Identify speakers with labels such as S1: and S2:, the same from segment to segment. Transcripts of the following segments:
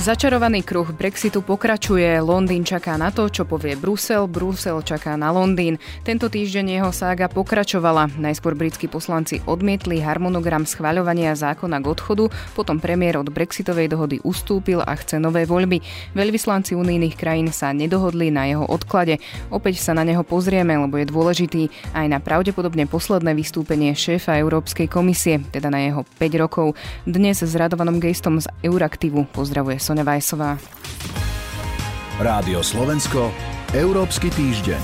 S1: Začarovaný kruh Brexitu pokračuje. Londýn čaká na to, čo povie Brusel, Brusel čaká na Londýn. Tento týždeň jeho sága pokračovala. Najskôr britskí poslanci odmietli harmonogram schváľovania zákona k odchodu, potom premiér od Brexitovej dohody ustúpil a chce nové voľby. Veľvyslanci unijných krajín sa nedohodli na jeho odklade. Opäť sa na neho pozrieme, lebo je dôležitý aj na pravdepodobne posledné vystúpenie šéfa Európskej komisie, teda na jeho 5 rokov. Dnes s Radovanom Gejstom z Euraktivu pozdravuje Sonia Vajsová.
S2: Rádio Slovensko, Európsky týždeň.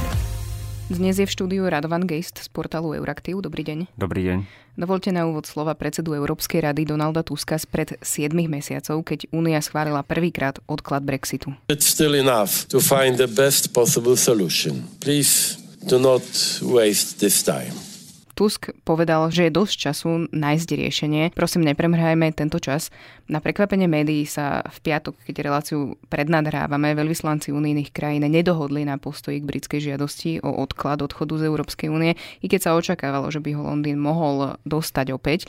S1: Dnes je v štúdiu Radovan Geist z portálu Euraktiv. Dobrý deň.
S3: Dobrý deň.
S1: Dovolte na úvod slova predsedu Európskej rady Donalda Tuska spred 7 mesiacov, keď Únia schválila prvýkrát odklad Brexitu.
S4: It's still enough to find the best possible solution. Please do not waste this time.
S1: Tusk povedal, že je dosť času nájsť riešenie. Prosím, nepremrhajme tento čas. Na prekvapenie médií sa v piatok, keď reláciu prednadhrávame, veľvyslanci unijných krajín nedohodli na postoji k britskej žiadosti o odklad odchodu z Európskej únie, i keď sa očakávalo, že by ho Londýn mohol dostať opäť.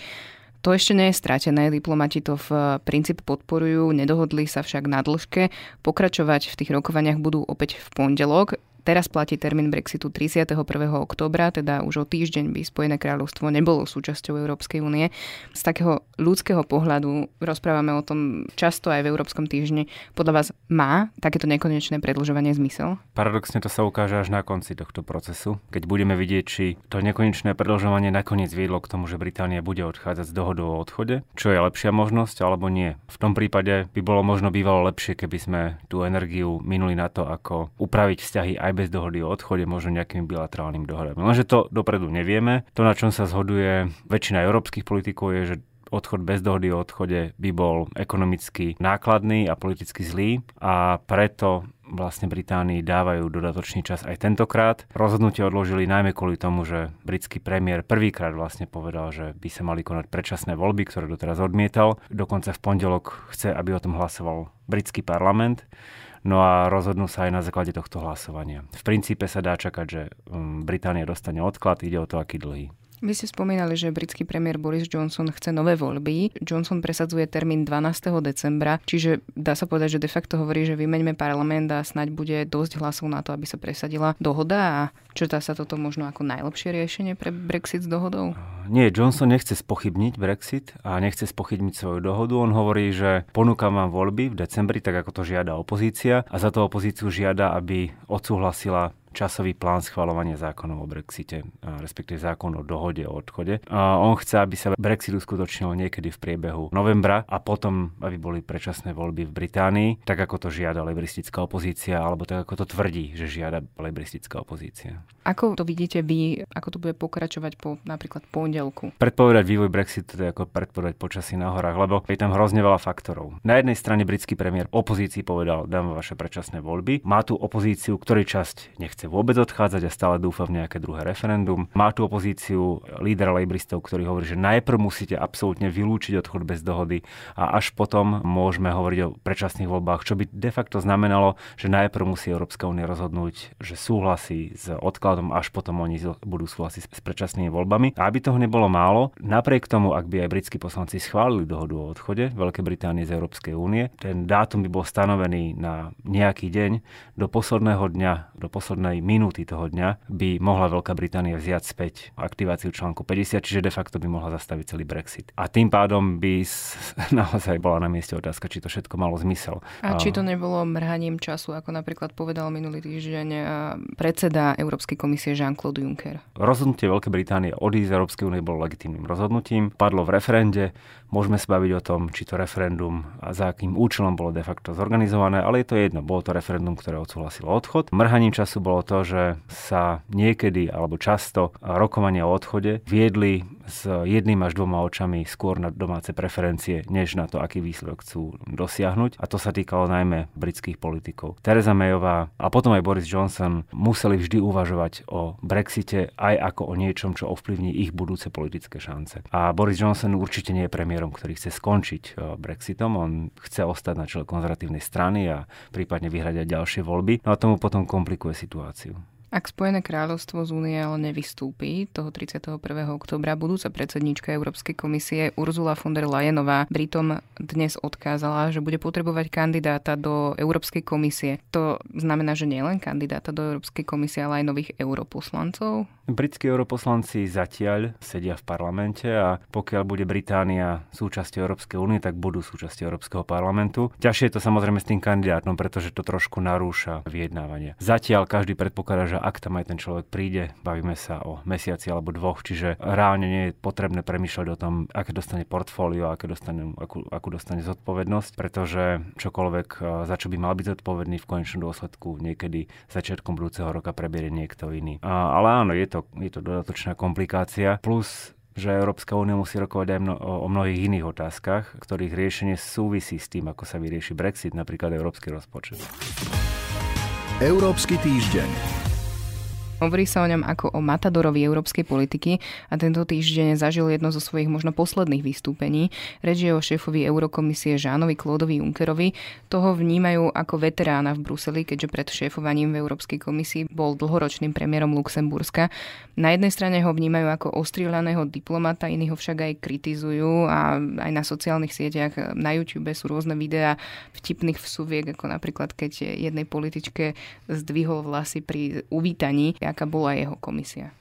S1: To ešte nie je stratené, diplomati to v princípe podporujú, nedohodli sa však na dĺžke. Pokračovať v tých rokovaniach budú opäť v pondelok. Teraz platí termín Brexitu 31. oktobra, teda už o týždeň by Spojené kráľovstvo nebolo súčasťou Európskej únie. Z takého ľudského pohľadu rozprávame o tom často aj v Európskom týždni. Podľa vás má takéto nekonečné predlžovanie zmysel?
S3: Paradoxne to sa ukáže až na konci tohto procesu, keď budeme vidieť, či to nekonečné predlžovanie nakoniec viedlo k tomu, že Británia bude odchádzať z dohodou o odchode, čo je lepšia možnosť alebo nie. V tom prípade by bolo možno bývalo lepšie, keby sme tú energiu minuli na to, ako upraviť vzťahy aj bez dohody o odchode, možno nejakými bilaterálnymi dohodami. Lenže to dopredu nevieme. To, na čom sa zhoduje väčšina európskych politikov, je, že odchod bez dohody o odchode by bol ekonomicky nákladný a politicky zlý a preto vlastne Británii dávajú dodatočný čas aj tentokrát. Rozhodnutie odložili najmä kvôli tomu, že britský premiér prvýkrát vlastne povedal, že by sa mali konať predčasné voľby, ktoré doteraz odmietal. Dokonca v pondelok chce, aby o tom hlasoval britský parlament. No a rozhodnú sa aj na základe tohto hlasovania. V princípe sa dá čakať, že um, Británia dostane odklad, ide o to, aký dlhý.
S1: Vy ste spomínali, že britský premiér Boris Johnson chce nové voľby. Johnson presadzuje termín 12. decembra, čiže dá sa povedať, že de facto hovorí, že vymeňme parlament a snaď bude dosť hlasov na to, aby sa presadila dohoda a črtá sa toto možno ako najlepšie riešenie pre Brexit s dohodou?
S3: Nie, Johnson nechce spochybniť Brexit a nechce spochybniť svoju dohodu. On hovorí, že ponúkam vám voľby v decembri, tak ako to žiada opozícia a za to opozíciu žiada, aby odsúhlasila časový plán schvalovania zákonov o Brexite, respektíve zákon o dohode o odchode. A on chce, aby sa Brexit uskutočnil niekedy v priebehu novembra a potom, aby boli predčasné voľby v Británii, tak ako to žiada lebristická opozícia, alebo tak ako to tvrdí, že žiada lebristická opozícia.
S1: Ako to vidíte vy, ako to bude pokračovať po napríklad pondelku?
S3: Predpovedať vývoj Brexitu to je ako predpovedať počasí na horách, lebo je tam hrozne veľa faktorov. Na jednej strane britský premiér opozícii povedal, dám vaše predčasné voľby. Má tu opozíciu, ktorej časť nechce vôbec odchádzať a stále dúfa v nejaké druhé referendum. Má tu opozíciu lídra lejbristov, ktorý hovorí, že najprv musíte absolútne vylúčiť odchod bez dohody a až potom môžeme hovoriť o predčasných voľbách, čo by de facto znamenalo, že najprv musí Európska únia rozhodnúť, že súhlasí s odkladom, až potom oni budú súhlasiť s predčasnými voľbami. A aby toho nebolo málo, napriek tomu, ak by aj britskí poslanci schválili dohodu o odchode Veľkej Británie z Európskej únie, ten dátum by bol stanovený na nejaký deň do posledného dňa, do poslednej poslednej minúty toho dňa by mohla Veľká Británia vziať späť aktiváciu článku 50, čiže de facto by mohla zastaviť celý Brexit. A tým pádom by naozaj bola na mieste otázka, či to všetko malo zmysel.
S1: A, či to nebolo mrhaním času, ako napríklad povedal minulý týždeň predseda Európskej komisie Jean-Claude Juncker.
S3: Rozhodnutie Veľkej Británie odísť z Európskej únie bolo legitímnym rozhodnutím. Padlo v referende. Môžeme sa baviť o tom, či to referendum a za akým účelom bolo de facto zorganizované, ale je to jedno. Bolo to referendum, ktoré odsúhlasilo odchod. Mrhaním času bolo to, že sa niekedy alebo často rokovania o odchode viedli s jedným až dvoma očami skôr na domáce preferencie, než na to, aký výsledok chcú dosiahnuť. A to sa týkalo najmä britských politikov. Teresa Mayová a potom aj Boris Johnson museli vždy uvažovať o Brexite aj ako o niečom, čo ovplyvní ich budúce politické šance. A Boris Johnson určite nie je premiérom, ktorý chce skončiť e, Brexitom. On chce ostať na čele konzervatívnej strany a prípadne vyhrať aj ďalšie voľby. No a tomu potom komplikuje situáciu.
S1: Ak Spojené kráľovstvo z únie ale nevystúpi toho 31. oktobra, budúca predsednička Európskej komisie Ursula von der Leyenová Britom dnes odkázala, že bude potrebovať kandidáta do Európskej komisie. To znamená, že nielen kandidáta do Európskej komisie, ale aj nových europoslancov?
S3: Britskí europoslanci zatiaľ sedia v parlamente a pokiaľ bude Británia súčasťou Európskej únie, tak budú súčasťou Európskeho parlamentu. Ťažšie je to samozrejme s tým kandidátom, pretože to trošku narúša vyjednávanie. Zatiaľ každý predpokladá, že ak tam aj ten človek príde, bavíme sa o mesiaci alebo dvoch, čiže reálne nie je potrebné premýšľať o tom, aké dostane portfólio, aké dostane, akú, akú dostane zodpovednosť, pretože čokoľvek, za čo by mal byť zodpovedný v konečnom dôsledku niekedy začiatkom budúceho roka preberie niekto iný. A, ale áno, je to je to dodatočná komplikácia. Plus že Európska únia musí rokovať aj mno, o mnohých iných otázkach, ktorých riešenie súvisí s tým, ako sa vyrieši Brexit, napríklad európsky rozpočet.
S2: Európsky týždeň.
S1: Hovorí sa o ňom ako o matadorovi európskej politiky a tento týždeň zažil jedno zo svojich možno posledných vystúpení. Reč je o šéfovi Eurokomisie Žánovi Klódovi Junckerovi. Toho vnímajú ako veterána v Bruseli, keďže pred šéfovaním v Európskej komisii bol dlhoročným premiérom Luxemburska. Na jednej strane ho vnímajú ako ostrieľaného diplomata, iní ho však aj kritizujú a aj na sociálnych sieťach na YouTube sú rôzne videá vtipných vsuviek, ako napríklad keď jednej političke zdvihol vlasy pri uvítaní aká bola jeho komisia?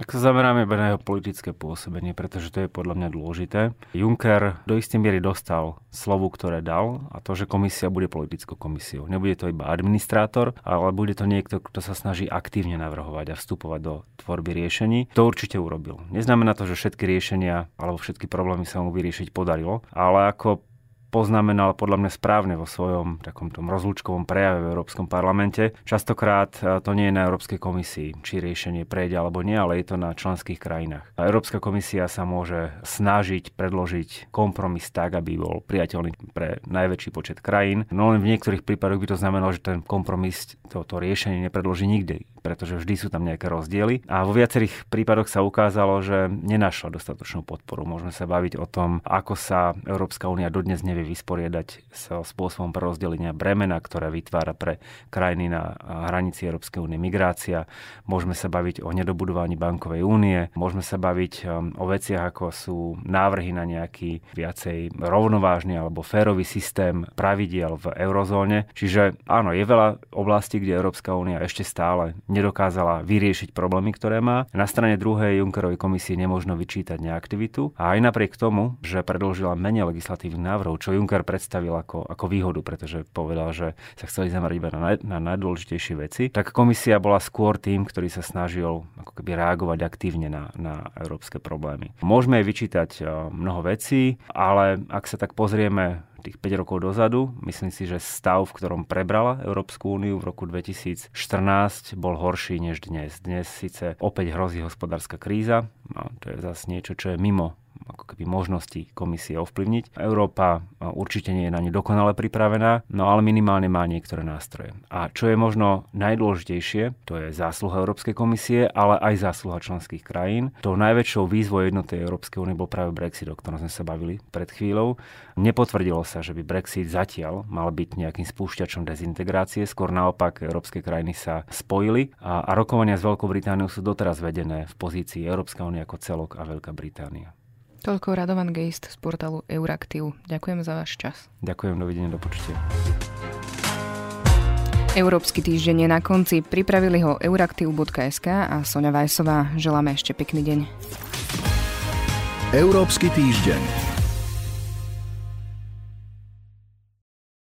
S3: Ak sa zameráme na jeho politické pôsobenie, pretože to je podľa mňa dôležité, Juncker do istej miery dostal slovu, ktoré dal a to, že komisia bude politickou komisiou. Nebude to iba administrátor, ale bude to niekto, kto sa snaží aktívne navrhovať a vstupovať do tvorby riešení. To určite urobil. Neznamená to, že všetky riešenia alebo všetky problémy sa mu vyriešiť podarilo, ale ako poznamenal podľa mňa správne vo svojom takom tom rozlúčkovom prejave v Európskom parlamente. Častokrát e, to nie je na Európskej komisii, či riešenie prejde alebo nie, ale je to na členských krajinách. Európska komisia sa môže snažiť predložiť kompromis tak, aby bol priateľný pre najväčší počet krajín. No len v niektorých prípadoch by to znamenalo, že ten kompromis, toto riešenie nepredloží nikdy pretože vždy sú tam nejaké rozdiely. A vo viacerých prípadoch sa ukázalo, že nenašla dostatočnú podporu. Môžeme sa baviť o tom, ako sa Európska únia dodnes nevie vysporiadať so spôsobom prerozdelenia bremena, ktoré vytvára pre krajiny na hranici Európskej únie migrácia. Môžeme sa baviť o nedobudovaní bankovej únie. Môžeme sa baviť um, o veciach, ako sú návrhy na nejaký viacej rovnovážny alebo férový systém pravidiel v eurozóne. Čiže áno, je veľa oblastí, kde Európska únia ešte stále nedokázala vyriešiť problémy, ktoré má. Na strane druhej Junckerovej komisii nemôžno vyčítať neaktivitu a aj napriek tomu, že predložila menej legislatívnych návrhov, čo Juncker predstavil ako, ako výhodu, pretože povedal, že sa chceli zamerať iba na, na najdôležitejšie veci, tak komisia bola skôr tým, ktorý sa snažil ako keby reagovať aktívne na, na európske problémy. Môžeme aj vyčítať eh, mnoho vecí, ale ak sa tak pozrieme tých 5 rokov dozadu. Myslím si, že stav, v ktorom prebrala Európsku úniu v roku 2014 bol horší než dnes. Dnes síce opäť hrozí hospodárska kríza, a to je zase niečo, čo je mimo ako keby možnosti komisie ovplyvniť. Európa určite nie je na ne dokonale pripravená, no ale minimálne má niektoré nástroje. A čo je možno najdôležitejšie, to je zásluha Európskej komisie, ale aj zásluha členských krajín. Tou najväčšou výzvou jednotnej Európskej únie bol práve Brexit, o ktorom sme sa bavili pred chvíľou. Nepotvrdilo sa, že by Brexit zatiaľ mal byť nejakým spúšťačom dezintegrácie, skôr naopak európske krajiny sa spojili a, a rokovania s Veľkou Britániou sú doteraz vedené v pozícii Európska únia ako celok a Veľká Británia.
S1: Toľko Radovan Geist z portálu Euraktiv. Ďakujem za váš čas.
S3: Ďakujem, dovidenia, do počutia.
S1: Európsky týždeň je na konci. Pripravili ho euraktiv.sk a Sonja Vajsová. Želáme ešte pekný deň.
S2: Európsky týždeň.